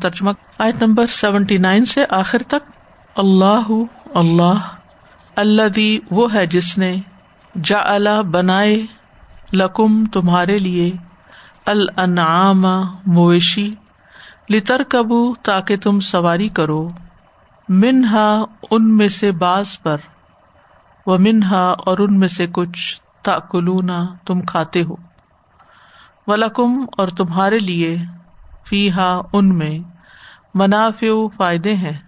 ترجمہ آیت number seventy nine سے آخر تک اللہ اللہ اللہ دی وہ ہے جس نے جا اللہ بنائے لکم تمہارے لیے الانعام مویشی لتر کبو تاکہ تم سواری کرو منہا ان میں سے باز پر و منہا اور ان میں سے کچھ تاکلونا تم کھاتے ہو ولکم اور تمہارے لیے فی ہا ان میں منافع فائدے ہیں۔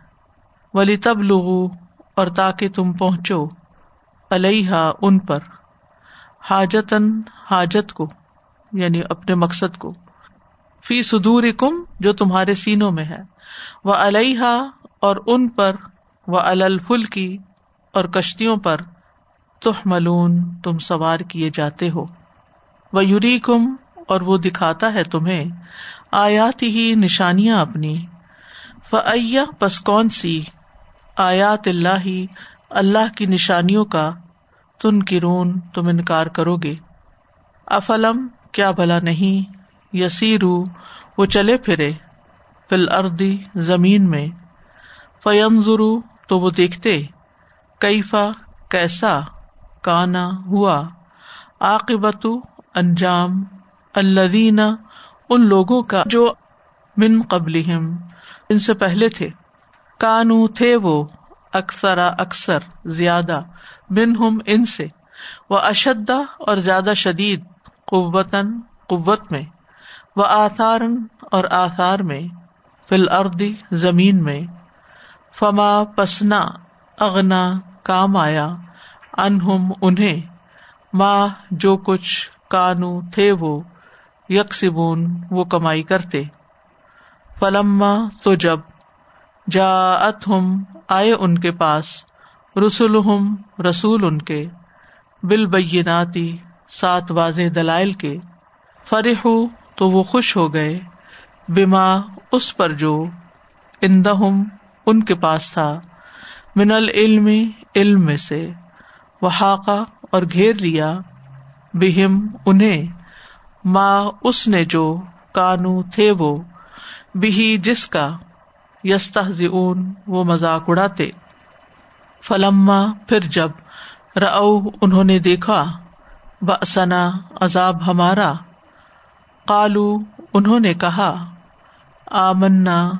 ولی تب لغو اور تاکہ تم پہنچو علیہ ان پر حاجتن حاجت کو یعنی اپنے مقصد کو۔ فی سدور کم جو تمہارے سینوں میں ہے۔ وہ علیہ اور ان پر وہ الفل کی اور کشتیوں پر تح ملون تم سوار کیے جاتے ہو۔ وہ یوری کم اور وہ دکھاتا ہے تمہیں۔ آیات ہی نشانیاں اپنی۔ فیا پس کون سی؟ آیات اللہ ہی، اللہ کی نشانیوں کا تن کرون تم انکار کرو گے۔ افلم، کیا بھلا نہیں؟ یسیرو، وہ چلے پھرے۔ فل اردی زمین میں۔ فیم ضرو تو وہ دیکھتے۔ کیفا، کیسا؟ کانا، ہوا۔ عاقبت، انجام۔ الدین ان لوگوں کا جو من قبل ان سے پہلے تھے۔ کانو تھے وہ اکثر اکثر، زیادہ۔ بن ہم ان سے۔ وہ اشدا اور زیادہ شدید، قوتاً، قوت میں۔ وہ آثار اور آثار میں۔ فل اردی زمین میں۔ فما پسنا، اغنا، کام آیا۔ انہم انہیں۔ ماں جو کچھ کانو تھے وہ یکسبون، وہ کمائی کرتے۔ فلما تو جب جا ہم آئے ان کے پاس۔ رسول ہم رسول ان کے۔ بل بیناتی سات واضح دلائل کے۔ فرح تو وہ خوش ہو گئے۔ بیما اس پر جو اندہم ان کے پاس تھا۔ من العلم، علم میں سے۔ وہ اور گھیر لیا۔ بہم، انہیں۔ ماں اس نے جو کانو تھے وہ بھی جس کا یستا وہ مذاق اڑاتے۔ فلما پھر جب رو انہوں نے دیکھا بسنا عذاب ہمارا۔ کالو انہوں نے کہا، آمنا،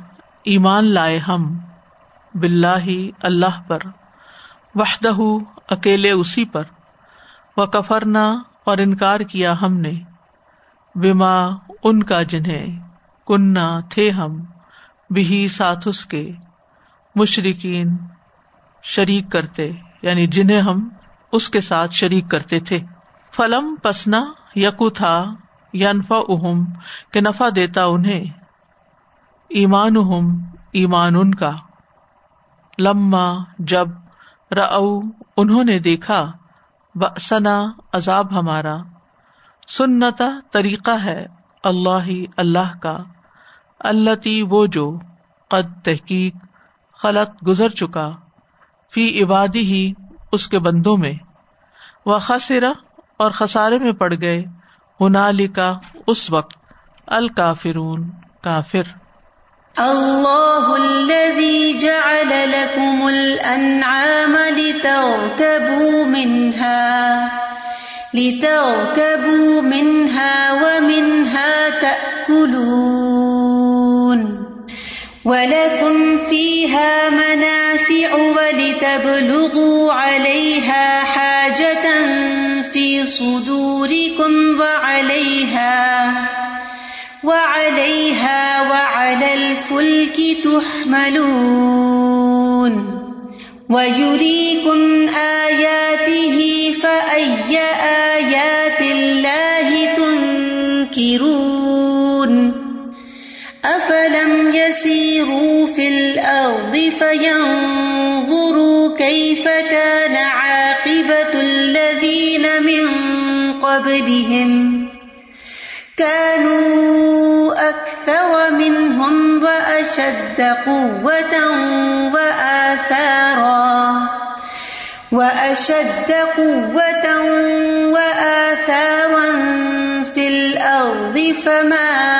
ایمان لائے ہم بلّہ اللہ پر، وحدہ اکیلے اسی پر۔ و کفرنا اور انکار کیا ہم نے۔ بیما ان کا جنہیں کننا تھے ہم بھی ساتھ اس کے مشرقین شریک کرتے یعنی جنہیں ہم اس کے ساتھ شریک کرتے تھے۔ فلم پسنا یقو تھا ینفا اہم کہ نفع دیتا انہیں۔ ایمان اہم ایمان ان کا۔ لما جب رو انہوں نے دیکھا بسنا عذاب ہمارا۔ سنتا طریقہ ہے اللہ ہی اللہ کا اللہ وہ جو قد تحقیق خلط گزر چکا، فی عبادی ہی اس کے بندوں میں وہ خسرا اور خسارے میں پڑ گئے ہنالی کا اس وقت الکافرون، کافر۔ اللہ الذي جعل لكم الانعام لتركبوا منها لتركبوا منها ومنها تأكلون ولكم فيها منافع ولتبلغوا عليها حاجة في صدوركم وعليها وعليها وعلى الفلك تحملون ويريكم آياته فينظروا كيف كان عاقبة الذين من قبلهم كانوا أكثر منهم وأشد قوة وآثارا وأشد قوة وآثارا في الأرض فما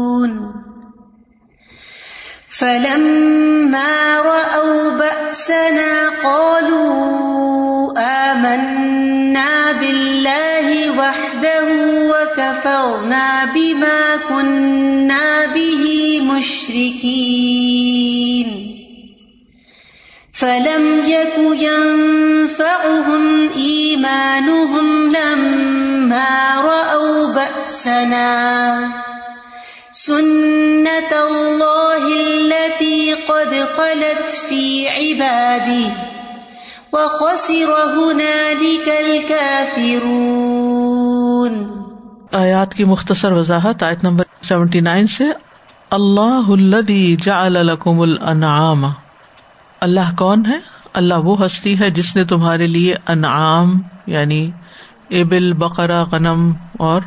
فلما رأوا بأسنا قالوا آمنا بالله وحده وكفرنا بما كنا به مشركين. فلم يك ينفعهم إيمانهم لما رأوا بأسنا. سنة الله التي خلت في عبادي وخسر هنالك الكافرون۔ آیات کی مختصر وضاحت آیت نمبر سیونٹی نائن سے، اللہ الدی جعل لکم الانعام۔ اللہ کون ہے؟ اللہ وہ ہستی ہے جس نے تمہارے لیے انعام یعنی ابل بقرا غنم اور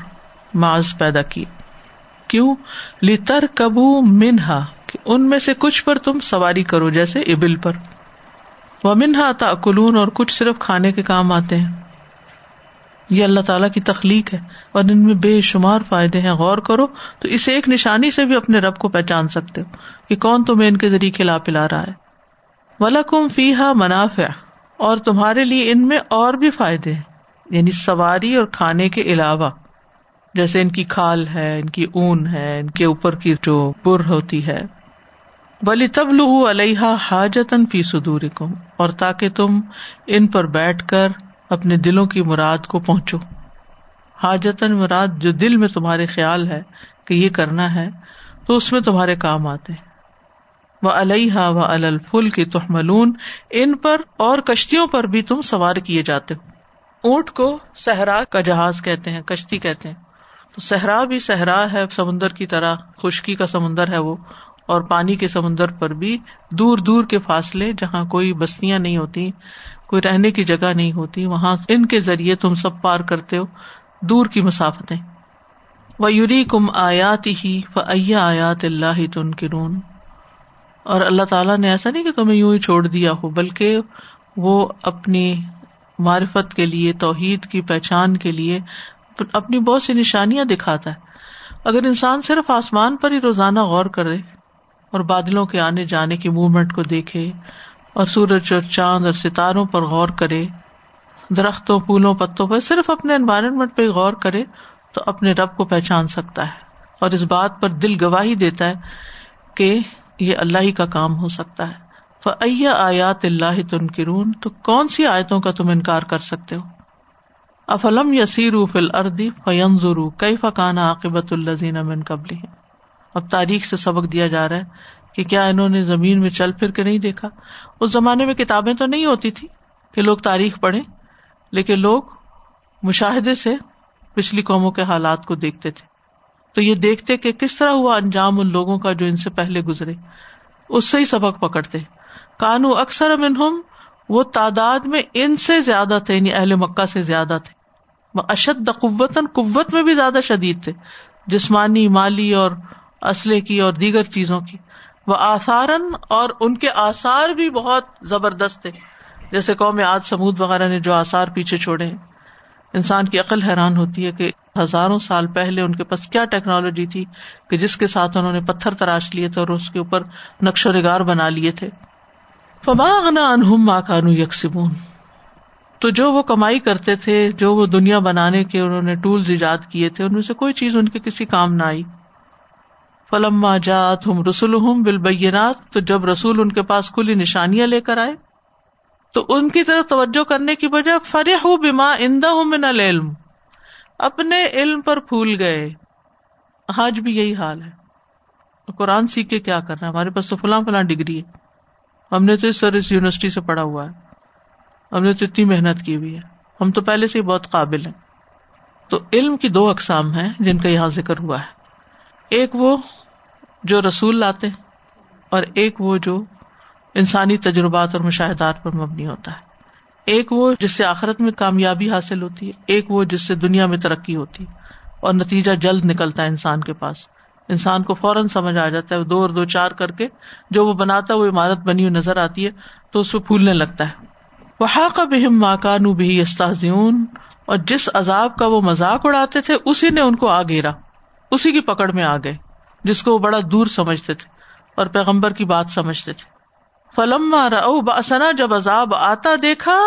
معاذ پیدا کی کیوں؟ لتر کبو منہا۔ کہ ان میں سے کچھ پر تم سواری کرو، جیسے ابل پر۔ وہ منہا تاکلون اور کچھ صرف کھانے کے کام آتے ہیں۔ یہ اللہ تعالیٰ کی تخلیق ہے اور ان میں بے شمار فائدے ہیں۔ غور کرو، تو اس ایک نشانی سے بھی اپنے رب کو پہچان سکتے ہو کہ کون تمہیں ان کے ذریعے کھلا پلا رہا ہے۔ ولاکم فی ہا منافع، اور تمہارے لیے ان میں اور بھی فائدے ہیں۔ یعنی سواری اور کھانے کے علاوہ، جیسے ان کی کھال ہے، ان کی اون ہے، ان کے اوپر کی جو بر ہوتی ہے۔ ولی تب لو علیہ حاجتن فی سدور اور تاکہ تم ان پر بیٹھ کر اپنے دلوں کی مراد کو پہنچو۔ حاجتن مراد جو دل میں تمہارے خیال ہے کہ یہ کرنا ہے، تو اس میں تمہارے کام آتے وہ علیہ و الفل کی تحملون، ان پر اور کشتیوں پر بھی تم سوار کیے جاتے ہو۔ اونٹ کو صحرا کا جہاز کہتے ہیں، کشتی کہتے ہیں۔ تو صحرا بھی صحرا ہے، سمندر کی طرح، خشکی کا سمندر ہے وہ۔ اور پانی کے سمندر پر بھی دور دور کے فاصلے جہاں کوئی بستیاں نہیں ہوتی، کوئی رہنے کی جگہ نہیں ہوتی، وہاں ان کے ذریعے تم سب پار کرتے ہو، دور کی مسافتیں۔ وہ یوری کم آیات ہی فیا آیات اللہ تن کرون اور اللہ تعالیٰ نے ایسا نہیں کہ تمہیں یوں ہی چھوڑ دیا ہو، بلکہ وہ اپنی معرفت کے لیے، توحید کی پہچان کے لیے اپنی بہت سی نشانیاں دکھاتا ہے۔ اگر انسان صرف آسمان پر ہی روزانہ غور کرے اور بادلوں کے آنے جانے کی موومنٹ کو دیکھے اور سورج اور چاند اور ستاروں پر غور کرے۔ درختوں، پھولوں، پتوں پر صرف اپنے انوائرمنٹ پہ غور کرے تو اپنے رب کو پہچان سکتا ہے۔ اور اس بات پر دل گواہی دیتا ہے کہ یہ اللہ ہی کا کام ہو سکتا ہے۔ فیا آیات اللہ تن کرون تو کون سی آیتوں کا تم انکار کر سکتے ہو؟ افلم یسیر فل اردی فیم ضرو کئی فقان عاقبت الزین امن قبل اب تاریخ سے سبق دیا جا رہا ہے کہ کیا انہوں نے زمین میں چل پھر کے نہیں دیکھا؟ اس زمانے میں کتابیں تو نہیں ہوتی تھی کہ لوگ تاریخ پڑھے لیکن لوگ مشاہدے سے پچھلی قوموں کے حالات کو دیکھتے تھے۔ تو یہ دیکھتے کہ کس طرح ہوا انجام ان لوگوں کا جو ان سے پہلے گزرے۔ اس سے ہی سبق پکڑتے۔ کانو اکثر امن وہ تعداد میں ان سے زیادہ تھے یعنی اہل مکہ سے زیادہ تھے۔ وہ اشد قوتاً، قوت میں بھی زیادہ شدید تھے۔ جسمانی، مالی اور اسلحے کی اور دیگر چیزوں کی۔ وہ آثارن اور ان کے آثار بھی بہت زبردست تھے۔ جیسے قوم آج سمود وغیرہ نے جو آثار پیچھے چھوڑے ہیں۔ انسان کی عقل حیران ہوتی ہے کہ ہزاروں سال پہلے ان کے پاس کیا ٹیکنالوجی تھی کہ جس کے ساتھ انہوں نے پتھر تراش لیے تھے اور اس کے اوپر نقش و نگار بنا لیے تھے۔ فما غنا انہم ماں کانو یکسبون تو جو وہ کمائی کرتے تھے، جو وہ دنیا بنانے کے انہوں نے ٹولز ایجاد کیے تھے، ان میں سے کوئی چیز ان کے کسی کام نہ آئی۔ فلم جات ہم رسول ہوں بالبینات تو جب رسول ان کے پاس کھلی نشانیاں لے کر آئے، تو ان کی طرف توجہ کرنے کی وجہ فرح ہوں بیما اندا ہوں من العلم، اپنے علم پر پھول گئے۔ آج بھی یہی حال ہے۔ قرآن سیکھ کے کیا کرنا ہے؟ ہمارے پاس تو فلاں فلاں ڈگری ہے۔ ہم نے تو اس سر اس یونیورسٹی سے پڑھا ہوا ہے۔ ہم نے تو اتنی محنت کی ہوئی ہے۔ ہم تو پہلے سے ہی بہت قابل ہیں۔ تو علم کی دو اقسام ہیں جن کا یہاں ذکر ہوا ہے۔ ایک وہ جو رسول لاتے اور ایک وہ جو انسانی تجربات اور مشاہدات پر مبنی ہوتا ہے۔ ایک وہ جس سے آخرت میں کامیابی حاصل ہوتی ہے، ایک وہ جس سے دنیا میں ترقی ہوتی ہے اور نتیجہ جلد نکلتا ہے انسان کے پاس۔ انسان کو فوراً سمجھ آ جاتا ہے دو اور دو چار کر کے جو وہ بناتا ہے، وہ عمارت بنی ہوئی نظر آتی ہے تو اس پہ پھولنے لگتا ہے۔ وہ کا بہم ماکانو بھی استاذیون اور جس عذاب کا وہ مذاق اڑاتے تھے، اسی نے ان کو آ گیرا اسی کی پکڑ میں آ گئے، جس کو وہ بڑا دور سمجھتے تھے اور پیغمبر کی بات سمجھتے تھے۔ فلم باسنا جب عذاب آتا دیکھا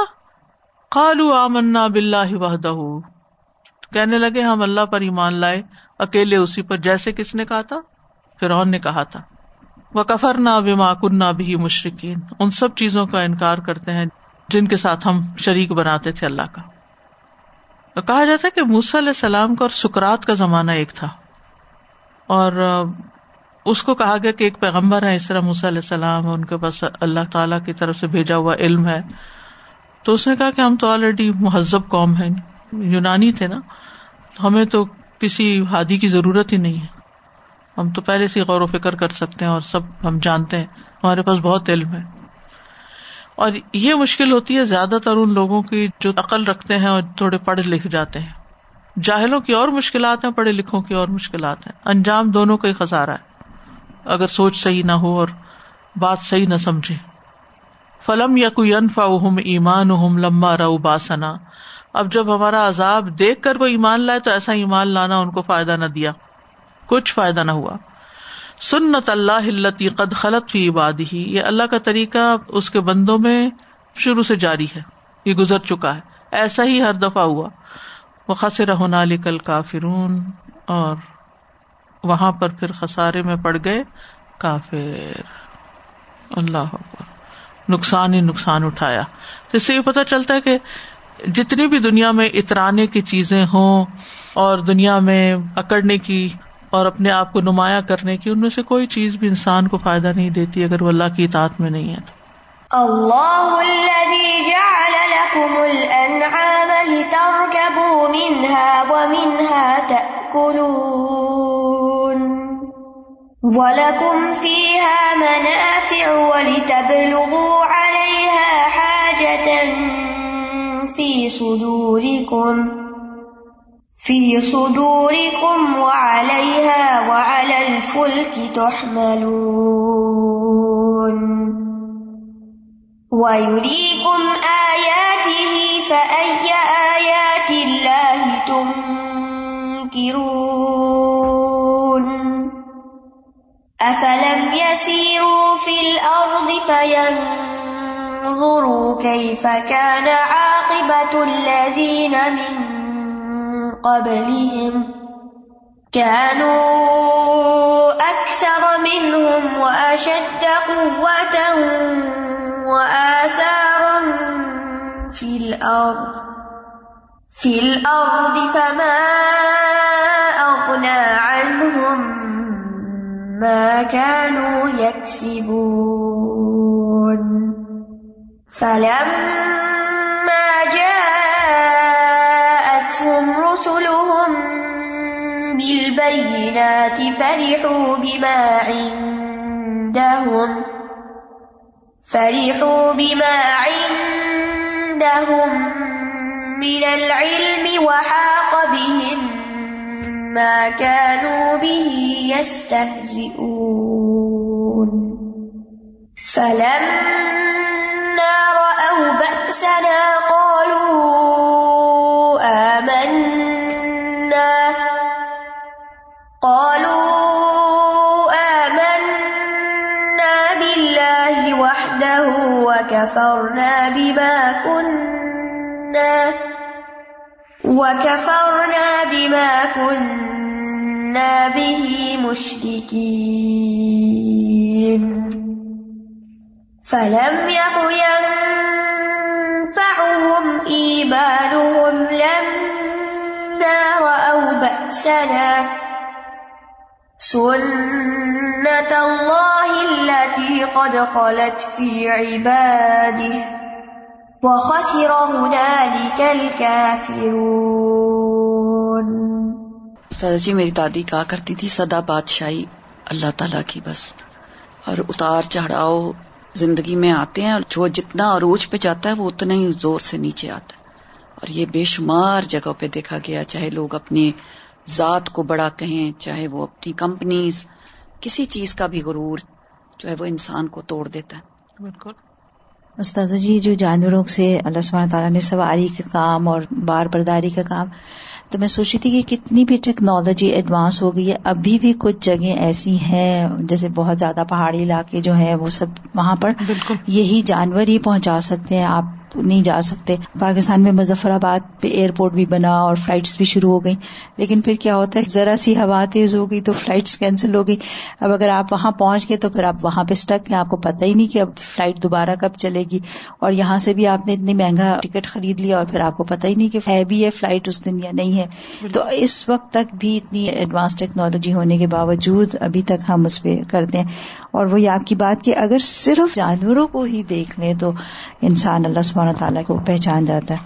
کالو آمنا بلّہ وحدہ کہنے لگے، ہم اللہ پر ایمان لائے، اکیلے اسی پر جیسے کس نے کہا تھا؟ فرعون نے کہا تھا۔ وہ کفر نہ بما کنہ بھی مشرقین ان سب چیزوں کا انکار کرتے ہیں جن کے ساتھ ہم شریک بناتے تھے اللہ کا۔ کہا جاتا ہے کہ موسی علیہ السلام کا اور سکرات کا زمانہ ایک تھا۔ اور اس کو کہا گیا کہ ایک پیغمبر ہے، اس طرح موسی علیہ السلام ان کے پاس اللہ تعالیٰ کی طرف سے بھیجا ہوا علم ہے۔ تو اس نے کہا کہ ہم تو آلریڈی مہذب قوم ہے یونانی تھے نا، ہمیں تو کسی ہادی کی ضرورت ہی نہیں ہے۔ ہم تو پہلے سے غور و فکر کر سکتے ہیں اور سب ہم جانتے ہیں، ہمارے پاس بہت علم ہے۔ اور یہ مشکل ہوتی ہے زیادہ تر ان لوگوں کی جو عقل رکھتے ہیں اور تھوڑے پڑھ لکھ جاتے ہیں۔ جاہلوں کی اور مشکلات ہیں، پڑھے لکھوں کی اور مشکلات ہیں۔ انجام دونوں کا ہی خسارا ہے۔ اگر سوچ صحیح نہ ہو اور بات صحیح نہ سمجھے۔ فلم یا کوئی انفا ایمان لمبا رو باسنا۔ اب جب ہمارا عذاب دیکھ کر وہ ایمان لائے تو ایسا ایمان لانا ان کو فائدہ نہ دیا۔ کچھ فائدہ نہ ہوا۔ سنت اللہ قد خلط فی عبادی ہی یہ اللہ کا طریقہ اس کے بندوں میں شروع سے جاری ہے۔ یہ گزر چکا ہے۔ ایسا ہی ہر دفعہ ہوا۔ وہ خسر ہونا کل کافرون اور وہاں پر پھر خسارے میں پڑ گئے کافر۔ اللہ نقصان ہی نقصان اٹھایا۔ اس سے یہ پتا چلتا ہے کہ جتنی بھی دنیا میں اترانے کی چیزیں ہوں اور دنیا میں اکڑنے کی اور اپنے آپ کو نمایاں کرنے کی، ان میں سے کوئی چیز بھی انسان کو فائدہ نہیں دیتی اگر وہ اللہ کی اطاعت میں نہیں ہے۔ اللہ الذي جعل لكم الانعام لتركبوا منها ومنها تأكلون ولكم فيها منافع ولتبلغوا عليها حاجة في صدوركم في صدوركم وعليها وعلى الفلك تحملون ويريكم آياته فأي آيات الله تنكرون أفلم يسيروا في الأرض فينكرون انظروا كيف كان عاقبة الذين من قبلهم كانوا أكثر منهم وأشد قوة وآثارا في الأرض. في الأرض فما أغنى عنهم ما كانوا يكسبون. فلما جاءتهم رسلهم بالبينات فرحوا بما عندهم. فرحوا بما عندهم من العلم وحاق بهم ما كانوا به يستهزئون فلما بأسنا وكفرنا بما كنا به مشركين فلم يك ينفعهم إيمانهم لما رأوا بأسنا سنة الله التي قد خلت في عباده وخسر هنالك الكافرون۔ سر جی میری دادی کہا کرتی تھی سدا بادشاہی اللہ تعالیٰ کی بس۔ اور اتار چڑھاؤ زندگی میں آتے ہیں اور جو جتنا عروج پہ جاتا ہے وہ اتنا ہی زور سے نیچے آتا ہے۔ اور یہ بے شمار جگہ پہ دیکھا گیا چاہے لوگ اپنی ذات کو بڑا کہیں چاہے وہ اپنی کمپنیز کسی چیز کا بھی غرور جو ہے وہ انسان کو توڑ دیتا ہے۔ بالکل۔ استاذہ جی جو جانوروں سے اللہ سبحانہ تعالیٰ نے سواری کا کام اور بار برداری کا کام تو میں سوچی تھی کہ کتنی بھی ٹیکنالوجی ایڈوانس ہو گئی ہے ابھی بھی کچھ جگہ ایسی ہیں جیسے بہت زیادہ پہاڑی علاقے جو ہیں وہ سب وہاں پر بالکل۔ یہی جانور ہی پہنچا سکتے ہیں آپ نہیں جا سکتے۔ پاکستان میں مظفر آباد پہ ایئرپورٹ بھی بنا اور فلائٹس بھی شروع ہو گئی لیکن پھر کیا ہوتا ہے؟ ذرا سی ہوا تیز ہو گئی تو فلائٹس کینسل ہو گئی اب اگر آپ وہاں پہنچ گئے تو پھر آپ وہاں پہ اسٹک ہیں۔ آپ کو پتہ ہی نہیں کہ اب فلائٹ دوبارہ کب چلے گی۔ اور یہاں سے بھی آپ نے اتنی مہنگا ٹکٹ خرید لیا اور پھر آپ کو پتہ ہی نہیں کہ ہے بھی ہے فلائٹ اس دن یا نہیں ہے۔ تو اس وقت تک بھی اتنی ایڈوانس ٹیکنالوجی ہونے کے باوجود ابھی تک ہم اس پہ کرتے ہیں۔ اور وہی آپ کی بات کہ اگر صرف جانوروں کو ہی دیکھ لیں تو انسان اللہ سبحانہ تعالیٰ کو پہچان جاتا ہے۔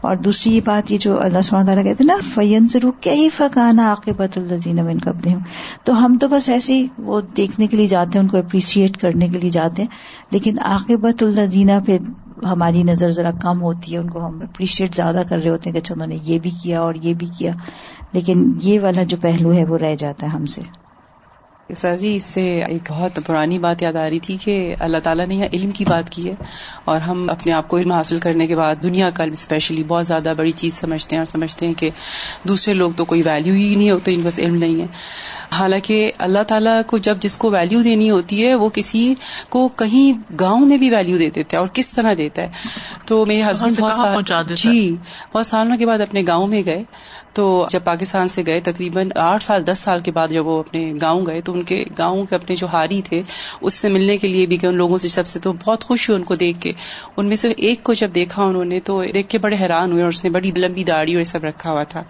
اور دوسری یہ بات یہ جو اللہ سبحانہ تعالیٰ کہتے ہیں نا فین ضرور کئی فقانہ عاقبت الزین بن کب ہوں تو ہم تو بس ایسے ہی وہ دیکھنے کے لیے جاتے ہیں، ان کو اپریشیٹ کرنے کے لیے جاتے ہیں۔ لیکن عاقبت الزینہ پہ ہماری نظر ذرا کم ہوتی ہے، ان کو ہم اپریشیٹ زیادہ کر رہے ہوتے ہیں کہ اچھا انہوں نے یہ بھی کیا اور یہ بھی کیا۔ لیکن یہ والا جو پہلو ہے وہ رہ جاتا ہے ہم سے۔ سر جی اس سے ایک بہت پرانی بات یاد آ رہی تھی کہ اللہ تعالیٰ نے یہاں علم کی بات کی ہے اور ہم اپنے آپ کو علم حاصل کرنے کے بعد دنیا کا اسپیشلی بہت زیادہ بڑی چیز سمجھتے ہیں اور سمجھتے ہیں کہ دوسرے لوگ تو کوئی ویلیو ہی نہیں ہوتے، ان بس علم نہیں ہے۔ حالانکہ اللہ تعالیٰ کو جب جس کو ویلیو دینی ہوتی ہے وہ کسی کو کہیں گاؤں میں بھی ویلیو دے دیتا ہے اور کس طرح دیتا ہے۔ تو میرے ہسبینڈ بہت سال جی بہت سالوں کے بعد اپنے گاؤں میں گئے۔ تو جب پاکستان سے گئے تقریباً آٹھ سال دس سال کے بعد جب وہ اپنے گاؤں گئے تو ان کے گاؤں کے اپنے جو ہاری تھے اس سے ملنے کے لیے بھی گئے۔ ان لوگوں سے سب سے تو بہت خوش ہوئی ان کو دیکھ کے۔ ان میں سے ایک کو جب دیکھا انہوں نے تو دیکھ کے بڑے حیران ہوئے اور اس نے بڑی لمبی داڑھی اور سب رکھا ہوا تھا۔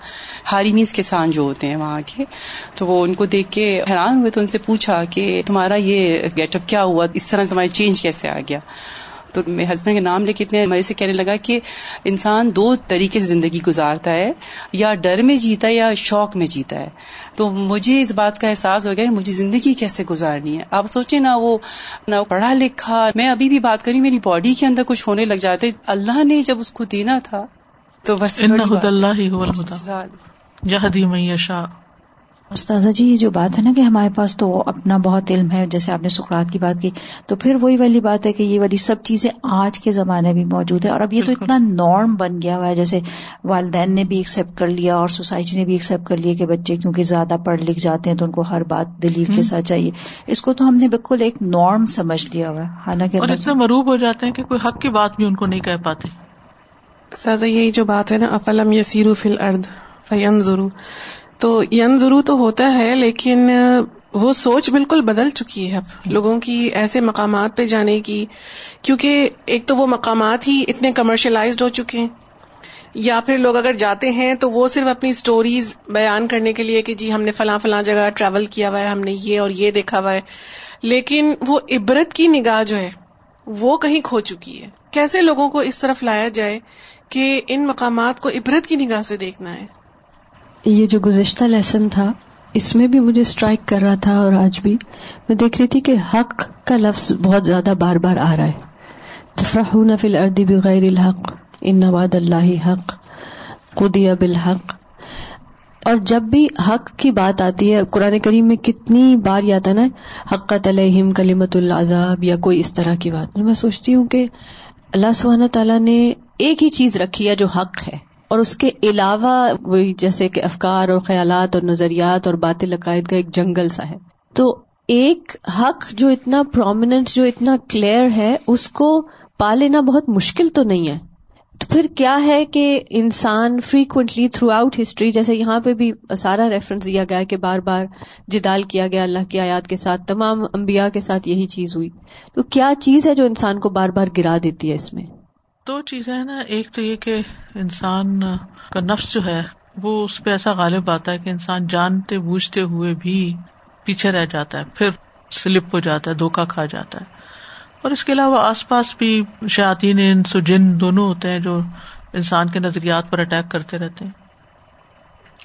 ہاری مینس کسان جو ہوتے ہیں وہاں کے۔ تو وہ ان کو دیکھ کے حیران ہوئے تو ان سے پوچھا کہ تمہارا یہ گیٹ اپ کیا ہوا؟ اس طرح تمہارا چینج کیسے آ گیا؟ تو میرے ہسبینڈ کے نام لے کے اتنے مزے سے کہنے لگا کہ انسان دو طریقے سے زندگی گزارتا ہے یا ڈر میں جیتا ہے یا شوق میں جیتا ہے۔ تو مجھے اس بات کا احساس ہو گیا مجھے زندگی کیسے گزارنی ہے؟ آپ سوچیں نا وہ نہ پڑھا لکھا میں ابھی بھی بات کری میری باڈی کے اندر کچھ ہونے لگ جاتے اللہ نے جب اس کو دینا تھا تو بس اللہ میشا استاذہ جی یہ جو بات ہے نا کہ ہمارے پاس تو اپنا بہت علم ہے جیسے آپ نے سکرات کی بات کی تو پھر وہی والی بات ہے کہ یہ والی سب چیزیں آج کے زمانے میں موجود ہے اور اب یہ تو اتنا نارم بن گیا ہوا ہے جیسے والدین نے بھی ایکسپٹ کر لیا اور سوسائٹی نے بھی ایکسپٹ کر لیا کہ بچے کیونکہ زیادہ پڑھ لکھ جاتے ہیں تو ان کو ہر بات دلیل کے ساتھ چاہیے۔ اس کو تو ہم نے بالکل ایک نارم سمجھ لیا ہوا ہے۔ حالانکہ اتنے مروب ہو جاتے ہیں کہ کوئی حق کی بات بھی ان کو نہیں کہہ پاتے۔ استاذہ یہی جو بات ہے نا افلم یسیرو فل ارد فین ضرور تو ین ضرور تو ہوتا ہے، لیکن وہ سوچ بالکل بدل چکی ہے اب۔ لوگوں کی ایسے مقامات پہ جانے کی، کیونکہ ایک تو وہ مقامات ہی اتنے کمرشلائزڈ ہو چکے ہیں۔ یا پھر لوگ اگر جاتے ہیں تو وہ صرف اپنی اسٹوریز بیان کرنے کے لیے کہ جی ہم نے فلاں فلاں جگہ ٹریول کیا ہوا ہے، ہم نے یہ اور یہ دیکھا ہوا ہے۔ لیکن وہ عبرت کی نگاہ جو ہے، وہ کہیں کھو چکی ہے۔ کیسے لوگوں کو اس طرف لایا جائے کہ ان مقامات کو عبرت کی نگاہ سے دیکھنا ہے؟ یہ جو گزشتہ لیسن تھا، اس میں بھی مجھے اسٹرائک کر رہا تھا اور آج بھی میں دیکھ رہی تھی کہ حق کا لفظ بہت زیادہ بار بار آ رہا ہے۔ فی الردی بغیر الحق، ان نواد اللہ حق قدیہ بالحق۔ اور جب بھی حق کی بات آتی ہے، قرآن کریم میں کتنی بار یہ آتا نا، حقت علیہم کلیمت العذاب یا کوئی اس طرح کی بات۔ میں سوچتی ہوں کہ اللہ سبحانہ تعالیٰ نے ایک ہی چیز رکھی ہے جو حق ہے۔ اور اس کے علاوہ وہی جیسے کہ افکار اور خیالات اور نظریات اور باطل عقائد کا ایک جنگل سا ہے۔ تو ایک حق جو اتنا پرومیننٹ جو اتنا کلیئر ہے، اس کو پا لینا بہت مشکل تو نہیں ہے۔ تو پھر کیا ہے کہ انسان فریکوینٹلی تھرو آؤٹ ہسٹری جیسے یہاں پہ بھی سارا ریفرنس دیا گیا کہ بار بار جدال کیا گیا اللہ کی آیات کے ساتھ، تمام انبیاء کے ساتھ یہی چیز ہوئی۔ تو کیا چیز ہے جو انسان کو بار بار گرا دیتی ہے اس میں؟ دو چیزیں ہیں نا، ایک تو یہ کہ انسان کا نفس جو ہے، وہ اس پہ ایسا غالب آتا ہے کہ انسان جانتے بوجھتے ہوئے بھی پیچھے رہ جاتا ہے، پھر سلپ ہو جاتا ہے دھوکا کھا جاتا ہے۔ اور اس کے علاوہ آس پاس بھی شاطین انس و جن دونوں ہوتے ہیں جو انسان کے نظریات پر اٹیک کرتے رہتے ہیں۔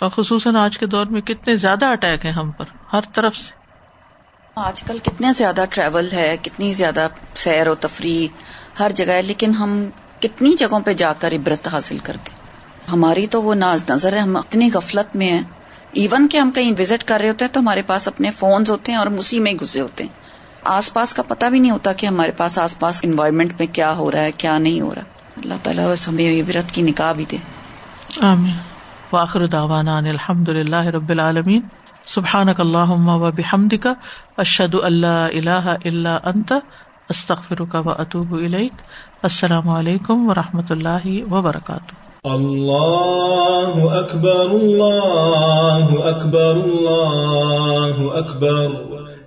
اور خصوصاً آج کے دور میں کتنے زیادہ اٹیک ہیں ہم پر، ہر طرف سے۔ آج کل کتنے زیادہ ٹریول ہے، کتنی زیادہ سیر و تفریح ہر جگہ ہے، لیکن ہم کتنی جگہوں پہ جا کر عبرت حاصل کرتے ہماری تو وہ ناز نظر ہے، ہم اتنی غفلت میں ہیں۔ ایون کہ ہم کہیں وزٹ کر رہے ہوتے ہیں تو ہمارے پاس اپنے فونز ہوتے ہیں اور ہم اسی میں گھسے ہوتے ہیں۔ آس پاس کا پتہ بھی نہیں ہوتا کہ ہمارے پاس آس پاس انوائرمنٹ میں کیا ہو رہا ہے، کیا نہیں ہو رہا۔ اللہ تعالیٰ بس ہمیں عبرت کی نکاح بھی دے۔ آمین۔ واخر دعوانا ان الحمد للہ رب العالمین۔ سبحانک اللہم و بحمدک اشہد اللہ الہ الا انت۔ استغفرک و اتوب الیک۔ السلام علیکم و رحمۃ اللہ وبرکاتہ۔ اللہ اکبر اللہ اکبر اللہ اکبر۔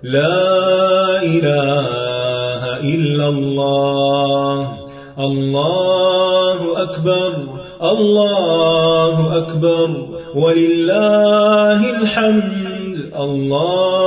لا الہ الا اللہ۔ اللہ اکبر اللہ اکبر۔ وللہ الحمد، اللہ